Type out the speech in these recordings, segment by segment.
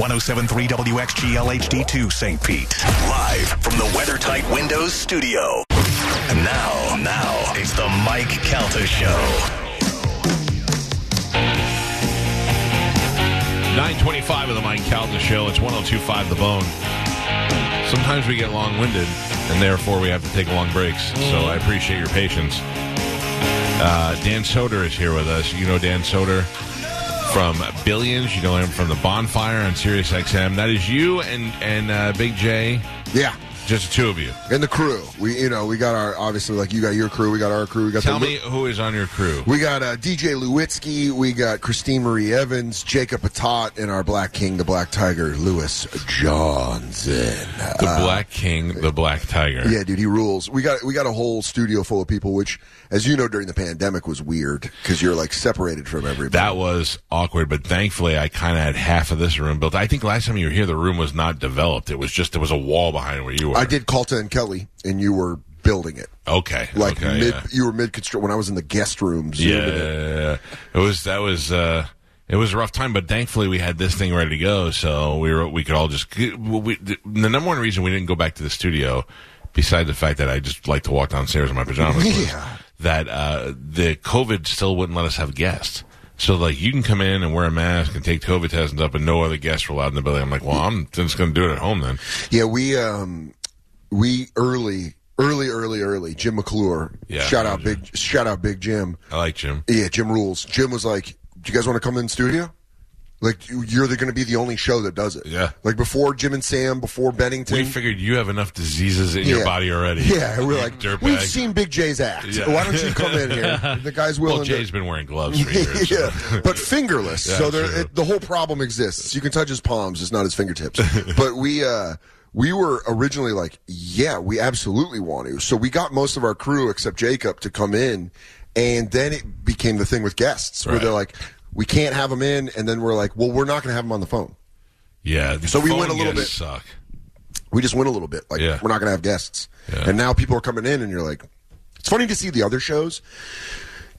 1073 WXGL HD2 St. Pete. Live from the WeatherTight Windows studio. And now, now, it's the Mike Calta Show. 925 of the Mike Calta Show. It's 1025 The Bone. Sometimes we get long winded, and therefore we have to take long breaks. So I appreciate your patience. Uh, Dan Soder is here with us. You know Dan Soder from Billions. You know him from the Bonfire on Sirius XM. That is you and and uh, Big J. Yeah. Just the two of you. And the crew. We, you know, we got our obviously like you got your crew, we got our crew. We got Tell the, me who is on your crew. We got uh, DJ Lewitsky, we got Christine Marie Evans, Jacob Patat, and our Black King, the Black Tiger, Lewis Johnson. The Uh, Black King, the Black Tiger. Yeah, dude, he rules. We got we got a whole studio full of people, which, as you know, during the pandemic was weird because you're like separated from everybody. That was awkward, but thankfully I kind of had half of this room built. I think last time you were here, the room was not developed. It was just there was a wall behind where you were. I did Calta and Kelly, and you were building it. Okay, Like okay, mid, yeah. you were mid construction when I was in the guest rooms. Yeah, yeah, it was that was uh it was a rough time, but thankfully we had this thing ready to go, so we were we could all just we, the number one reason we didn't go back to the studio, besides the fact that I just like to walk downstairs in my pajamas, Yeah. that uh the COVID still wouldn't let us have guests. So like you can come in and wear a mask and take COVID tests up and stuff, but no other guests were allowed in the building. I'm like, well, I'm just going to do it at home then. Yeah, we um we early early early early Jim McClure. Yeah, shout out know big shout out big Jim. I like Jim. Yeah, Jim rules. Jim was like, "Do you guys want to come in studio?" Like you- you're going to be the only show that does it. Yeah. Like before Jim and Sam, before Bennington. We figured you have enough diseases in your body already. Yeah, we're like, Dirtbag. we've seen Big J's act. Yeah. Why don't you come in here? The guy's willing. Well, Jay's to, been wearing gloves for years. so- yeah, but fingerless. Yeah, so there, it, the whole problem exists. You can touch his palms, it's not his fingertips. but we, uh, we were originally like, yeah, we absolutely want to. So we got most of our crew except Jacob to come in, and then it became the thing with guests where Right. they're like, we can't have them in, and then we're like, well, we're not going to have them on the phone. Yeah. the So we went a little bit- Suck. We just went a little bit. Like, Yeah. we're not going to have guests. Yeah. And now people are coming in, and you're like, it's funny to see the other shows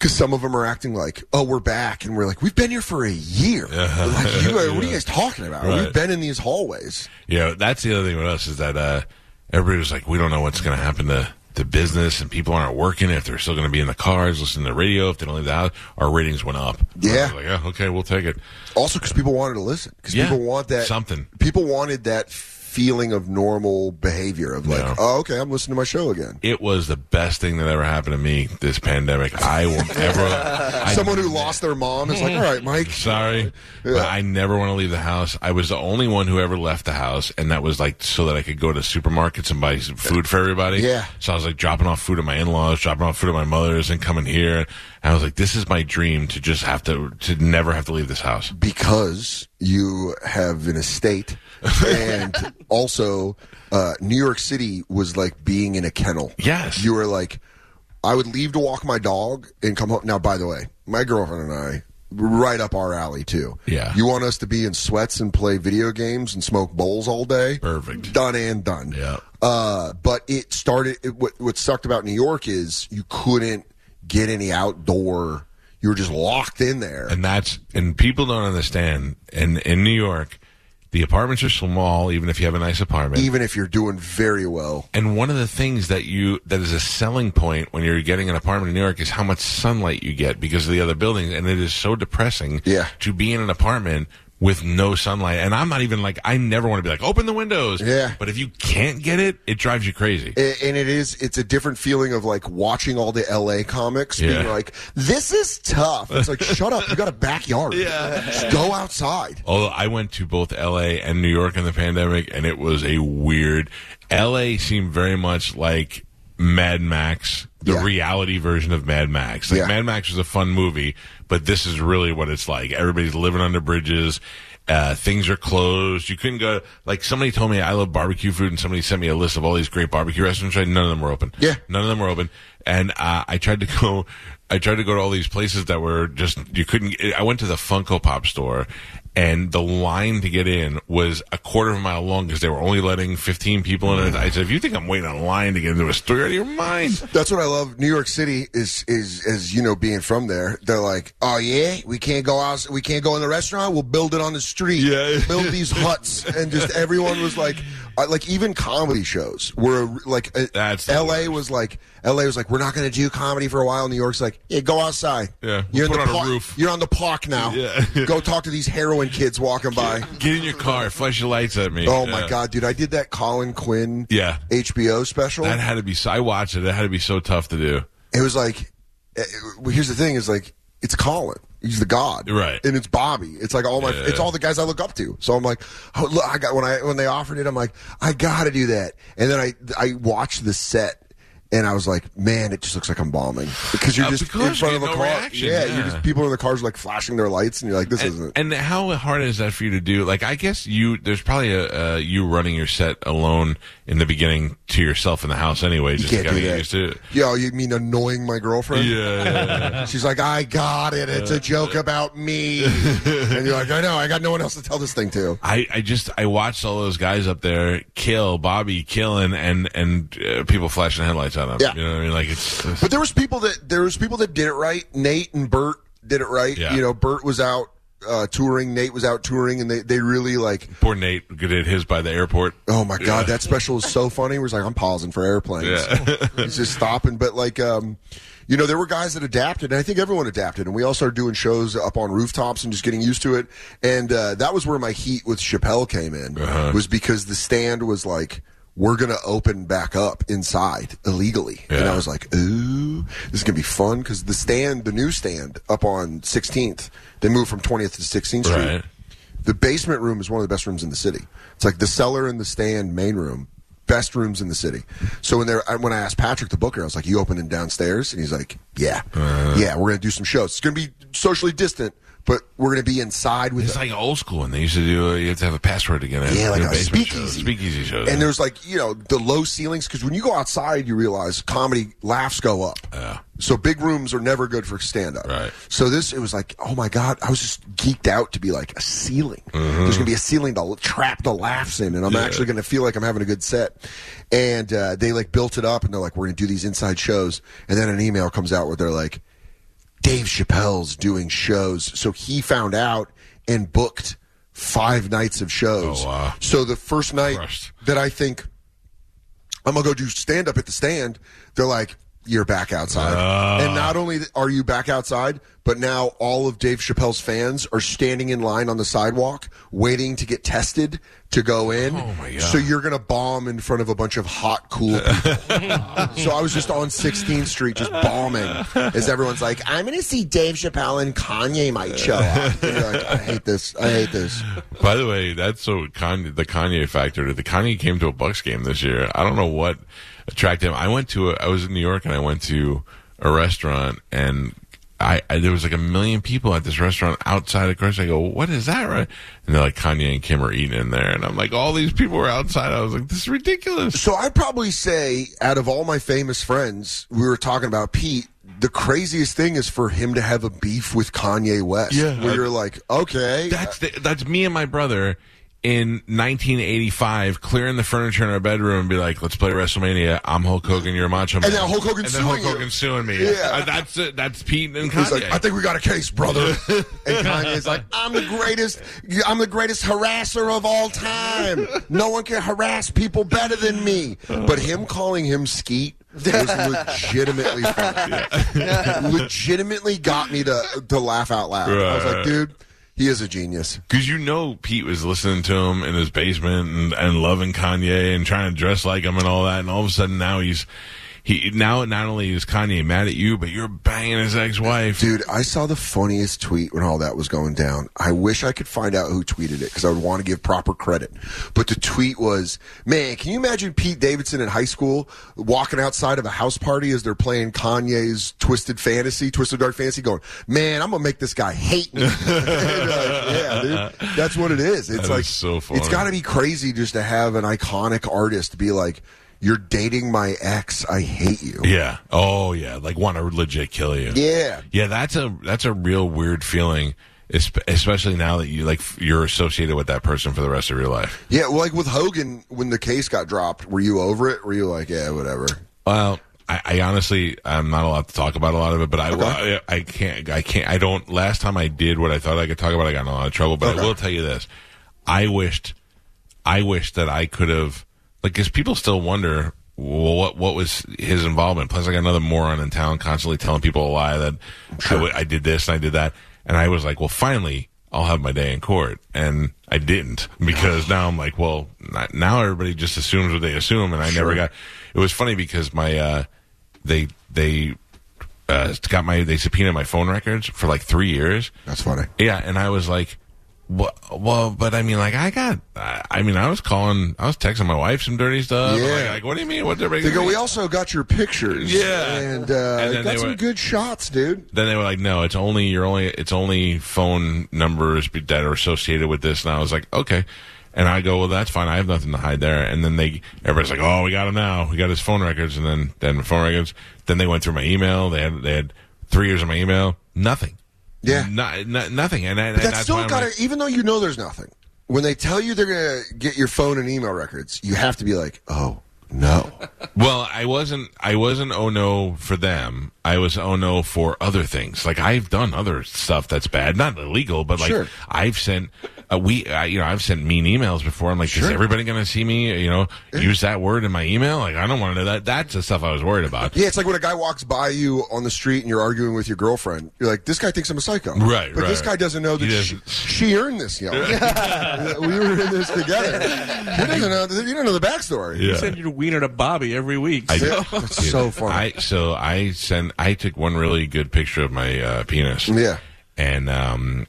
because some of them are acting like, oh, we're back. And we're like, we've been here for a year. Like, you, uh, What are you guys talking about? Right. We've been in these hallways. Yeah, that's the other thing with us is that uh, everybody was like, we don't know what's going to happen to the business, and people aren't working if they're still going to be in the cars, listening to the radio. If they don't leave the house, our ratings went up. Yeah. Like, yeah, okay, we'll take it. Also, because people wanted to listen. Because Yeah. people want that. Something. People wanted that feeling of normal behavior of like, Yeah. oh, okay, I'm listening to my show again. It was the best thing that ever happened to me this pandemic. I will never. I Someone who lost their mom is like, all right, Mike. Sorry, but I never want to leave the house. I was the only one who ever left the house, and that was like so that I could go to supermarkets and buy some food for everybody. Yeah. So I was like dropping off food at my in-laws, dropping off food at my mother's, and coming here. And I was like, this is my dream to just have to to never have to leave this house. because you have an estate and also uh, New York City was like being in a kennel. Yes. You were like, I would leave to walk my dog and come home. Now, by the way, my girlfriend and I, right up our alley too. Yeah. You want us to be in sweats and play video games and smoke bowls all day? Perfect. Done and done. Yeah. Uh, but it started. It, what what sucked about New York is you couldn't get any outdoor. You were just locked in there. And that's and people don't understand. And in New York, the apartments are small, even if you have a nice apartment. even if you're doing very well. And one of the things that you that is a selling point when you're getting an apartment in New York is how much sunlight you get because of the other buildings, and it is so depressing Yeah. to be in an apartment with no sunlight. And I'm not even like I never want to be like open the windows. Yeah. But if you can't get it, it drives you crazy. And it is, it's a different feeling of like watching all the LA comics being like, this is tough. It's like, shut up. You got a backyard. Yeah. Just go outside. Although I went to both LA and New York in the pandemic, and it was a weird. LA seemed very much like Mad Max, the Yeah. reality version of Mad Max. Like Yeah. Mad Max was a fun movie, but this is really what it's like. Everybody's living under bridges. Uh, things are closed. You couldn't go. Like somebody told me I love barbecue food, and somebody sent me a list of all these great barbecue restaurants. None of them were open. Yeah. none of them were open. And uh, I tried to go. I tried to go to all these places that were just you couldn't. I went to the Funko Pop store, and the line to get in was a quarter of a mile long because they were only letting 15 people in. I said, if you think I'm waiting on line to get into a store, you're out of your mind. That's what I love New York City is is as you know being from there. They're like, oh yeah, we can't go out, we can't go in the restaurant. We'll build it on the street. Yeah. build these huts, and just everyone was like, uh, like even comedy shows were like, uh, That's the L.A. worst. was like, L.A. was like, we're not going to do comedy for a while. New York's like, yeah, go outside. Yeah, you're we'll in put the on a park- roof. You're on the park now. Yeah. go talk to these heroin kids walking by. Get in your car, flash your lights at me. Oh my Yeah. god, dude! I did that Colin Quinn Yeah. HBO special. That had to be. I watched it. It had to be so tough to do. it was like eh, well, here's the thing is like it's Colin he's the god Right. and it's Bobby it's like all my Yeah. it's all the guys I look up to so I'm like oh, look I got when I when they offered it I'm like I got to do that and then I I watched the set and I was like man it just looks like I'm bombing because you're Uh, just because in front of a no car reaction, yeah, yeah. just people in the cars are like flashing their lights and you're like this isn't And how hard is that for you to do? Like, I guess you there's probably a uh, you running your set alone in the beginning to yourself in the house anyway. Just can't kinda do that. used to it. Yo, you mean annoying my girlfriend? Yeah, She's like, I got it. It's a joke about me. and you're like, I know. I got no one else to tell this thing to. I, I just I watched all those guys up there kill Bobby killing and and uh, people flashing headlights Yeah. You know what I mean? Like it's But there was people that there was people that did it right. Nate and Bert did it right. Yeah. You know, Bert was out uh, touring. Nate was out touring, and they they really like. poor Nate did his by the airport. Oh my god, that special is so funny. Was like, I'm pausing for airplanes. He's just stopping. But like, um, you know, there were guys that adapted, and I think everyone adapted. And we all started doing shows up on rooftops and just getting used to it. And uh, that was where my heat with Chappelle came in, was because the stand was like. We're gonna open back up inside illegally, and I was like, "Ooh, this is gonna be fun." Because the stand, the new stand up on 16th, they moved from 20th to 16th Street. Right. The basement room is one of the best rooms in the city. It's like the cellar and the stand main room, best rooms in the city. So when there, when I asked Patrick the booker, I was like, "You opening downstairs?" And he's like, "Yeah, Uh-huh. yeah, we're gonna do some shows. It's gonna be socially distant, but we're gonna be inside with." It's like old school, and they used to do. You have to have a password to get in. Yeah, like a speakeasy. shows, speakeasy shows. and there's like you know the low ceilings because when you go outside, you realize comedy laughs go up. Yeah. So big rooms are never good for stand up. Right. So this, it was like, oh my god, I was just geeked out to be like a ceiling. Mm-hmm. There's gonna be a ceiling to trap the laughs in, and I'm actually gonna feel like I'm having a good set. And uh, they like built it up, and they're like, we're gonna do these inside shows, and then an email comes out where they're like, Dave Chappelle's doing shows, so he found out and booked five nights of shows. Oh, wow. So the first night Crushed. that I think I'm gonna go do stand up at the stand. They're like, "You're back outside," Ah. and not only are you back outside, but now all of Dave Chappelle's fans are standing in line on the sidewalk, waiting to get tested to go in. Oh, my God. So you're gonna bomb in front of a bunch of hot, cool people. so I was just on 16th Street, just bombing, as everyone's like, "I'm gonna see Dave Chappelle and Kanye might show up." Like, I hate this. I hate this. By the way, that's so Kanye, the Kanye factor. The Kanye came to a Bucks game this year. I don't know what attracted him. I went to a, I was in New York and I went to a restaurant and I, I there was like a million people at this restaurant outside of course I go, what is that right? And they're like Kanye and Kim are eating in there and I'm like, all these people were outside. I was like, this is ridiculous. So I'd probably say, out of all my famous friends, we were talking about Pete. The craziest thing is for him to have a beef with Kanye West. Yeah. where you're like, okay, That's the, that's me and my brother in 1985 clearing the furniture in our bedroom and be like, let's play WrestleMania. I'm Hulk Hogan, you're Macho Man. And now Hulk Hogan's and then Hulk you. Suing me. Yeah. Uh, that's it. That's Pete and He's Kanye. like, I think we got a case, brother. and Kanye's like, I'm the greatest. I'm the greatest harasser of all time. No one can harass people better than me. But him calling him Skeet was legitimately funny. legitimately got me to to laugh out loud. I was like, dude, he is a genius. Because you know Pete was listening to him in his basement and, and loving Kanye and trying to dress like him and all that, and all of a sudden now he's he now not only is Kanye mad at you, but you're banging his ex-wife. Dude, I saw the funniest tweet when all that was going down. I wish I could find out who tweeted it because I would want to give proper credit. But the tweet was, man, can you imagine Pete Davidson in high school walking outside of a house party as they're playing Kanye's Twisted Fantasy, Twisted Dark Fantasy, going, man, I'm to make this guy hate me. Like, yeah, dude, that's what it is. It's That like, is so funny. it's got to be crazy just to have an iconic artist be like, you're dating my ex. I hate you. Yeah. Oh yeah. Like want to legit kill you. Yeah. Yeah. That's a that's a real weird feeling, especially now that you like you're associated with that person for the rest of your life. Yeah, well, like with Hogan, when the case got dropped, were you over it? Were you like, yeah, whatever? Well, I, I honestly, I'm not allowed to talk about a lot of it, but I, I, I can't, I can't, I don't. Last time I did what I thought I could talk about, I got in a lot of trouble. But Okay. I will tell you this: I wished, I wished that I could have, like, because people still wonder well, what what was his involvement. Plus, I got another moron in town constantly telling people a lie that I w- I did this and I did that, and I was like, well, finally. I'll have my day in court, and I didn't because now I'm like, well, not, now everybody just assumes what they assume, and I never got. It was funny because my uh, they they uh, got my they subpoenaed my phone records for like three years. That's funny. Yeah, and I was like, well, well, but I mean, like, I got, I I mean, I was calling, I was texting my wife some dirty stuff. Yeah. Like, like, what do you mean? What did They go. We also got your pictures. Yeah. and, uh, And got some were- good shots, dude. Then they were like, no, it's only you're only it's only phone numbers that are associated with this. And I was like, okay. And I go, well, that's fine. I have nothing to hide there. And then they, everybody's like, oh, we got him now. We got his phone records. And then, then phone records. Then they went through my email. They had, they had three years of my email. Nothing. Yeah. No, no, nothing. And, and that's still got to, like- even though you know there's nothing, when they tell you they're going to get your phone and email records, you have to be like, oh, no. Well, I wasn't. I wasn't. Oh no, for them. I was. Oh no, for other things. Like I've done other stuff that's bad, not illegal, but like Sure. I've sent. Uh, we, uh, you know, I've sent mean emails before. I'm like, is everybody going to see me? You know, use that word in my email? Like, I don't want to know that. That's the stuff I was worried about. yeah, it's like when a guy walks by you on the street and you're arguing with your girlfriend. You're like, this guy thinks I'm a psycho. Right, But this guy doesn't know that she, doesn't- she earned this, Yeah, we were in this together. He doesn't know, you don't know the backstory. Yeah. Send your wiener to Bobby every week. I so- did. That's so funny. I so I sent. I took one really good picture of my uh, penis. Yeah. and um,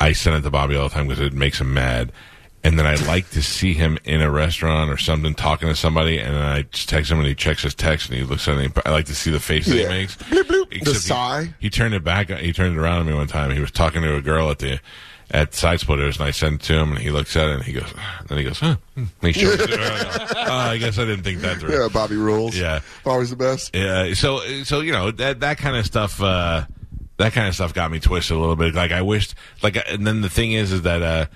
I send it to Bobby all the time because it makes him mad. And then I like to see him in a restaurant or something talking to somebody, and then I just text him and he checks his text and he looks at me. I like to see the face that he makes. Bloop, bloop. The he- sigh. He, turned it back. He turned it around on me one time. He was talking to a girl at the at Side Splitters, and I sent it to him, and he looks at it and he goes, then he goes, huh? hmm." And he shows it. oh, I guess I didn't think that through. yeah, Bobby rules. Yeah. Always the best. Yeah, so so you know that that kind of stuff. Uh, that kind of stuff got me twisted a little bit. Like I wished, like, and then the thing is, is that uh,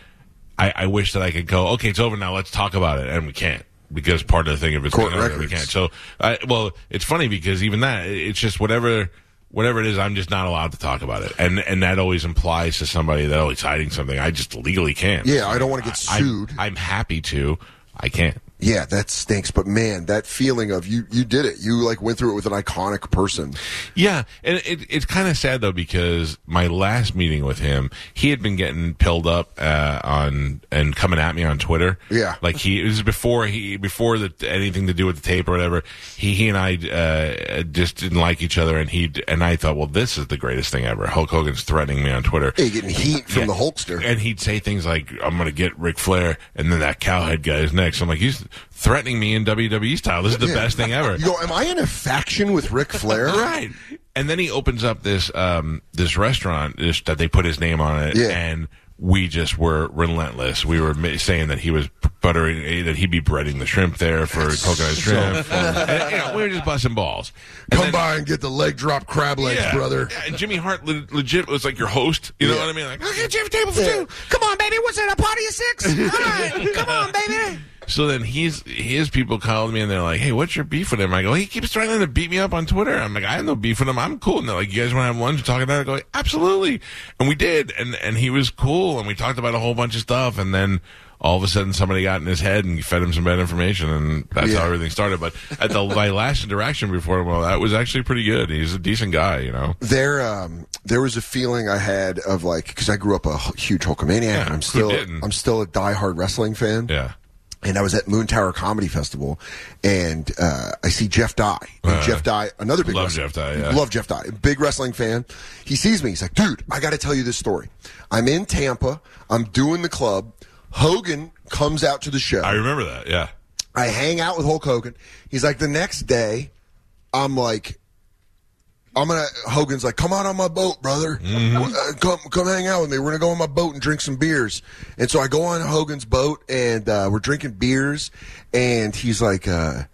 I, I wish that I could go. Okay, it's over now. Let's talk about it, and we can't because part of the thing of it's Court over, we records. can't. So, I, well, it's funny because even that, it's just whatever. Whatever it is, I'm just not allowed to talk about it, and and that always implies to somebody that oh he's hiding something. I just legally can't. Yeah, I don't want to get I'm- sued. I'm happy to. I can't. Yeah, that stinks. But man, that feeling of you, you did it. You like went through it with an iconic person. Yeah, and it, it's kind of sad though because my last meeting with him, he had been getting pilled up uh, on and coming at me on Twitter. Yeah. like he it was before he before the, anything to do with the tape or whatever. He he and I uh, just didn't like each other, and he and I thought, well, this is the greatest thing ever. Hulk Hogan's threatening me on Twitter. Hey, getting heat from Yeah. the Hulkster. And he'd say things like, I'm going to get Ric Flair, and then that cowhead guy is next. I'm like, he's threatening me in WWE style. This is the Yeah. best thing ever. You go, am I in a faction with Ric Flair? Right. And then he opens up this um, this restaurant this, that they put his name on it, Yeah. and we just were relentless. We were saying that he was buttering that he'd be breading the shrimp there for coconut shrimp. And, you know, we were just busting balls. And Come then- by and get the leg drop crab legs, yeah, brother. yeah, and Jimmy Hart le- legit was like your host. You know Yeah. what I mean? Like, get you a table for two. Come on, baby. What's it? A party of six? All right. Come on, baby. So then he's his people called me and they're like, "Hey, what's your beef with him?" I go, "He keeps threatening to beat me up on Twitter." I'm like, "I have no beef with him. I'm cool." And they're like, "You guys want to have lunch and talk about it?" I go, "Absolutely." And we did, and and he was cool, and we talked about a whole bunch of stuff, and then. All of a sudden, somebody got in his head and fed him some bad information, and that's Yeah. how everything started. But at the my last interaction before him, well, that was actually pretty good. He's a decent guy, you know. There, um, there was a feeling I had of like because I grew up a huge Hulkamaniac. Yeah, and I'm still, didn't? I'm still a diehard wrestling fan. Yeah. And I was at Moontower Comedy Festival, and uh, I see Jeff Dye. And Uh, Jeff Dye, another big love wrestling- Jeff Dye, yeah. love Jeff Dye, big wrestling fan. He sees me. He's like, "Dude, I got to tell you this story. I'm in Tampa. I'm doing the club. Hogan comes out to the show. I remember that. Yeah. I hang out with Hulk Hogan. He's like, the next day, I'm like, I'm gonna. Hogan's like, come on on my boat, brother. Uh, come, come hang out with me. We're gonna go on my boat and drink some beers. And so I go on Hogan's boat, and uh, we're drinking beers. And he's like, uh,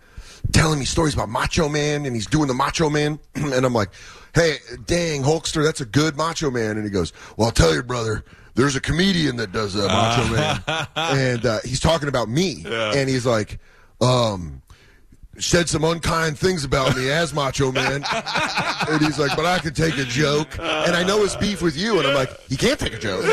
telling me stories about Macho Man, and he's doing the Macho Man. and I'm like, hey, dang, Hulkster, that's a good Macho Man. And he goes, well, I'll tell you, brother. There's a comedian that does uh, Macho Man, and uh, he's talking about me. And he's like, um, said some unkind things about me as Macho Man. and he's like, but I can take a joke. And I know his beef with you. And I'm like, he can't take a joke.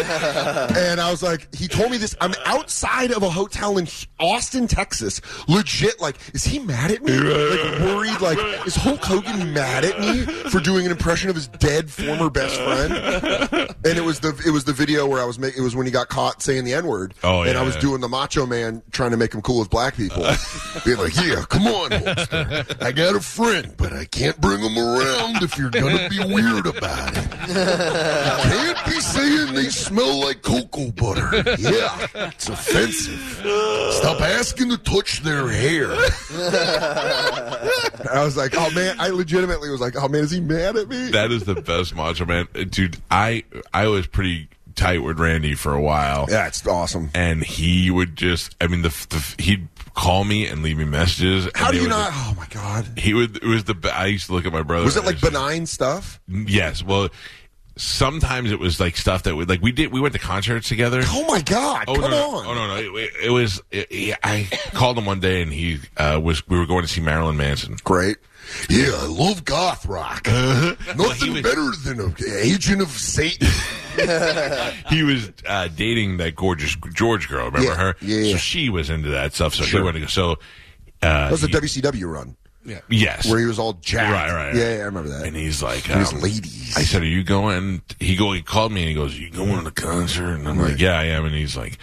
and I was like, he told me this. I'm outside of a hotel in Austin, Texas. Legit, like, is he mad at me? Like, worried, like, is Hulk Hogan mad at me for doing an impression of his dead former best friend? And it was the it was the video where I was making. It was when he got caught saying the n word. Oh, And yeah, I was yeah. doing the Macho Man, trying to make him cool with black people, being like, "Yeah, come on, Hulkster. I got a friend, but I can't bring him around if you're gonna be weird about it. You can't be saying they smell like cocoa butter. Yeah, it's offensive. Stop asking to touch their hair." I was like, "Oh man," I legitimately was like, "Oh man, is he mad at me?" That is the best Macho Man, dude. I I was pretty tight with Randy for a while, yeah, it's awesome. and he would just. I mean, the, the he'd call me and leave me messages. How do you not? Oh my god. He would. It was the. I used to look at my brother. Was it like benign stuff? Yes. Well, sometimes it was like stuff that would like we did. We went to concerts together. Oh my god! Oh Come no, no, on! Oh no, no! It, it was. It, yeah, I called him one day, and he uh, was. We were going to see Marilyn Manson. Great. Yeah, I love goth rock. Nothing was- better than an agent of Satan. He was uh, dating that gorgeous George girl. Remember Yeah, her? yeah, yeah. So she was into that stuff. So Sure. he wanted to go. So. Uh, That was the he- WCW run Yeah. yes. where he was all jacked. Right, right, right. Yeah, yeah, I remember that. And he's like, His um, ladies. I said, "Are you going?" He go. He called me and he goes, "You going to the concert?" And I'm like, "Yeah, I am." And he's like,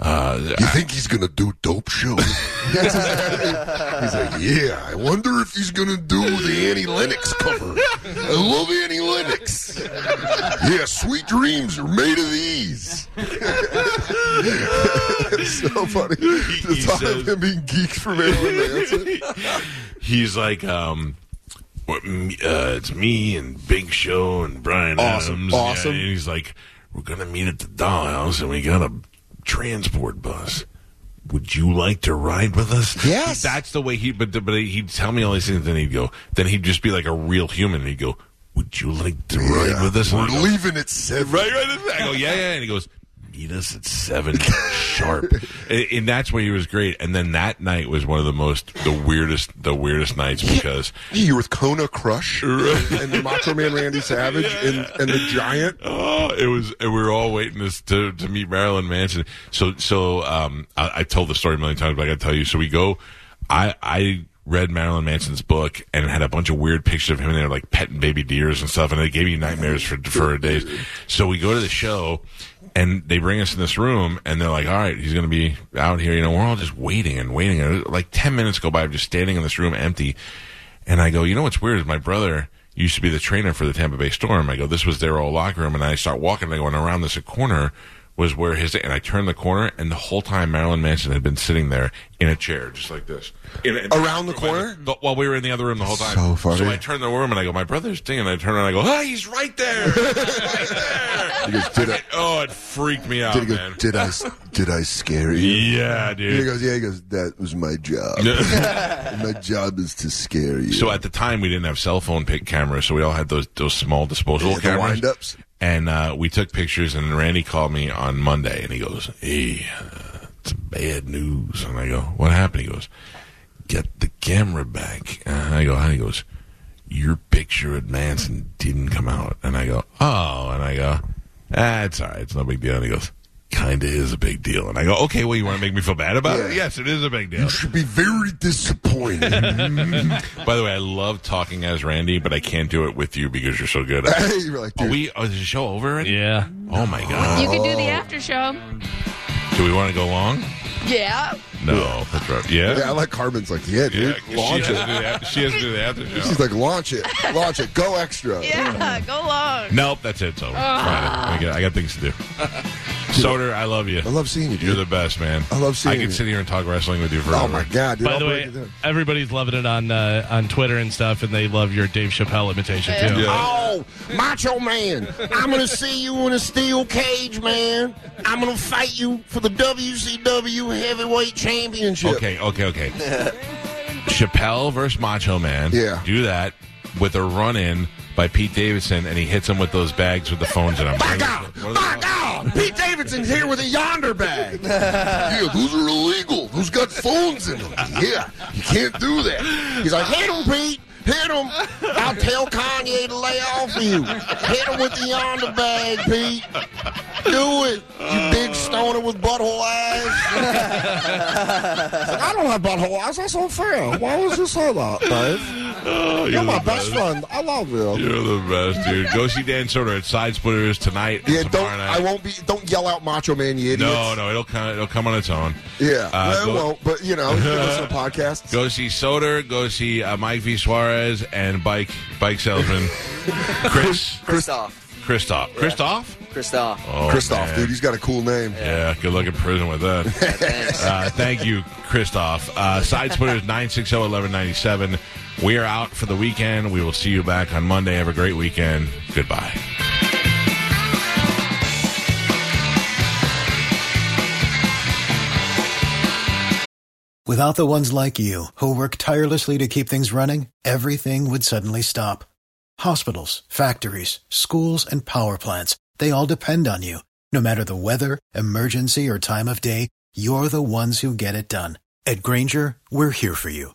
uh, you think he's gonna do dope show? he's like, yeah. I wonder if he's gonna do the Annie Lennox cover. I love. Yeah, sweet dreams are made of these. it's so funny. The he thought says- of him being geeked for Marilyn Manson. he's like, um, what, uh, it's me and Big Show and Brian Awesome, Adams. awesome. Yeah, and he's like, we're gonna meet at the dollhouse, and we got a transport bus. Would you like to ride with us? Yes. that's the way he. But but he'd tell me all these things, then he'd go. Then he'd just be like a real human. and He'd go, "Would you like to ride Yeah, with us?" We're leaving at seven. Right, right. I go, yeah, yeah. And he goes, meet us at seven sharp. And, and that's where he was great. And then that night was one of the most, the weirdest, the weirdest nights because Hey, you were with Kona Crush and the Macho Man Randy Savage and, and the Giant. Oh, it was. And we were all waiting to to, to meet Marilyn Manson. So so um, I, I told the story a million times, but I got to tell you. So we go. I I read Marilyn Manson's book and had a bunch of weird pictures of him in there, like petting baby deers and stuff, and it gave me nightmares for for days. So we go to the show. And they bring us in this room, and they're like, "All right, he's going to be out here." You know, we're all just waiting and waiting. And like ten minutes go by, I'm just standing in this room empty. And I go, you know what's weird is my brother used to be the trainer for the Tampa Bay Storm. I go, this was their old locker room, and I start walking. And I go, and around this corner was where his. And I turned the corner, and the whole time Marilyn Manson had been sitting there in a chair, just like this, in a- Around the corner? the- while we were in the other room the whole time. So funny. So I turned the room, and I go, my brother's thing, and I turn around, and I go, ah, he's right there, He's right there. He goes, did I, Oh, it freaked me out, did, go, man. did I, did I scare you? Yeah, dude. He goes, yeah. He goes, that was my job. my job is to scare you. So at the time, we didn't have cell phone pick cameras, so we all had those those small disposable Yeah, cameras. And uh, we took pictures, and Randy called me on Monday, and he goes, "Hey, uh, it's bad news." And I go, "What happened?" He goes, "Get the camera back." And I go, "How?" He goes, "Your picture at Manson didn't come out." And I go, "Oh," and I go, "Ah, it's all right. It's no big deal." And he goes. Kinda is a big deal, and I go, okay. Well, you want to make me feel bad about it? Yes, it is a big deal. you should be very disappointed. By the way, I love talking as Randy, but I can't do it with you because you're so good. At it. You're like, Are we? Oh, is the show over already? Yeah. Oh my god! You can do the after show. Do we want to go long? Yeah. No, that's right. Yeah. yeah, I like Carmen's like, yeah, Yeah, launch she, has it. to do the after, she has to do the after show. She's like, launch it, launch it, go extra. Yeah. Go long. Nope, that's it. It's over. Friday. I, got, I got things to do. Soder, I love you. I love seeing you, dude. You're the best, man. I love seeing you. I can you. sit here and talk wrestling with you forever. Oh my god, dude! By I'll the way, everybody's loving it on uh, on Twitter and stuff, and they love your Dave Chappelle imitation too. Yeah. Oh, Macho Man, I'm gonna see you in a steel cage, man. I'm gonna fight you for the WCW Heavyweight Championship. Okay, okay, okay. Chappelle versus Macho Man. Yeah. Do that with a run in by Pete Davidson, and he hits him with those bags with the phones in them. My God! What are they My called? God! Pete Davidson's here with a Yondr bag. yeah, those are illegal. Those got phones in them. Yeah, you can't do that. He's like, hit him, Pete. Hit him. I'll tell Kanye to lay off you. Hit him with the Yondr bag, Pete. Do it, you big stoner with butthole eyes. Like, I don't have butthole eyes. That's unfair. Why would this say that, Dave? Oh, You're my the best friend. I love you. You're the best, dude. Go see Dan Soder at Side Splitters tonight. and Yeah, don't. night. I won't be. Don't yell out Macho Man, you idiots. No, no, it'll come. It'll come on its own. Yeah, Uh, no, it won't. But you know, you can listen to podcasts. Go see Soder. Go see uh, Mike V Suarez and bike bike salesman Chris Christoph. Christoph. Christoph. Christoph. Oh, Christoph, man. dude, he's got a cool name. Yeah, good luck in prison with that. Uh, thank you, Christoph. Uh, Side Splitters 960 1197. We are out for the weekend. We will see you back on Monday. Have a great weekend. Goodbye. Without the ones like you, who work tirelessly to keep things running, everything would suddenly stop. Hospitals, factories, schools, and power plants, they all depend on you. No matter the weather, emergency, or time of day, you're the ones who get it done. At Grainger, we're here for you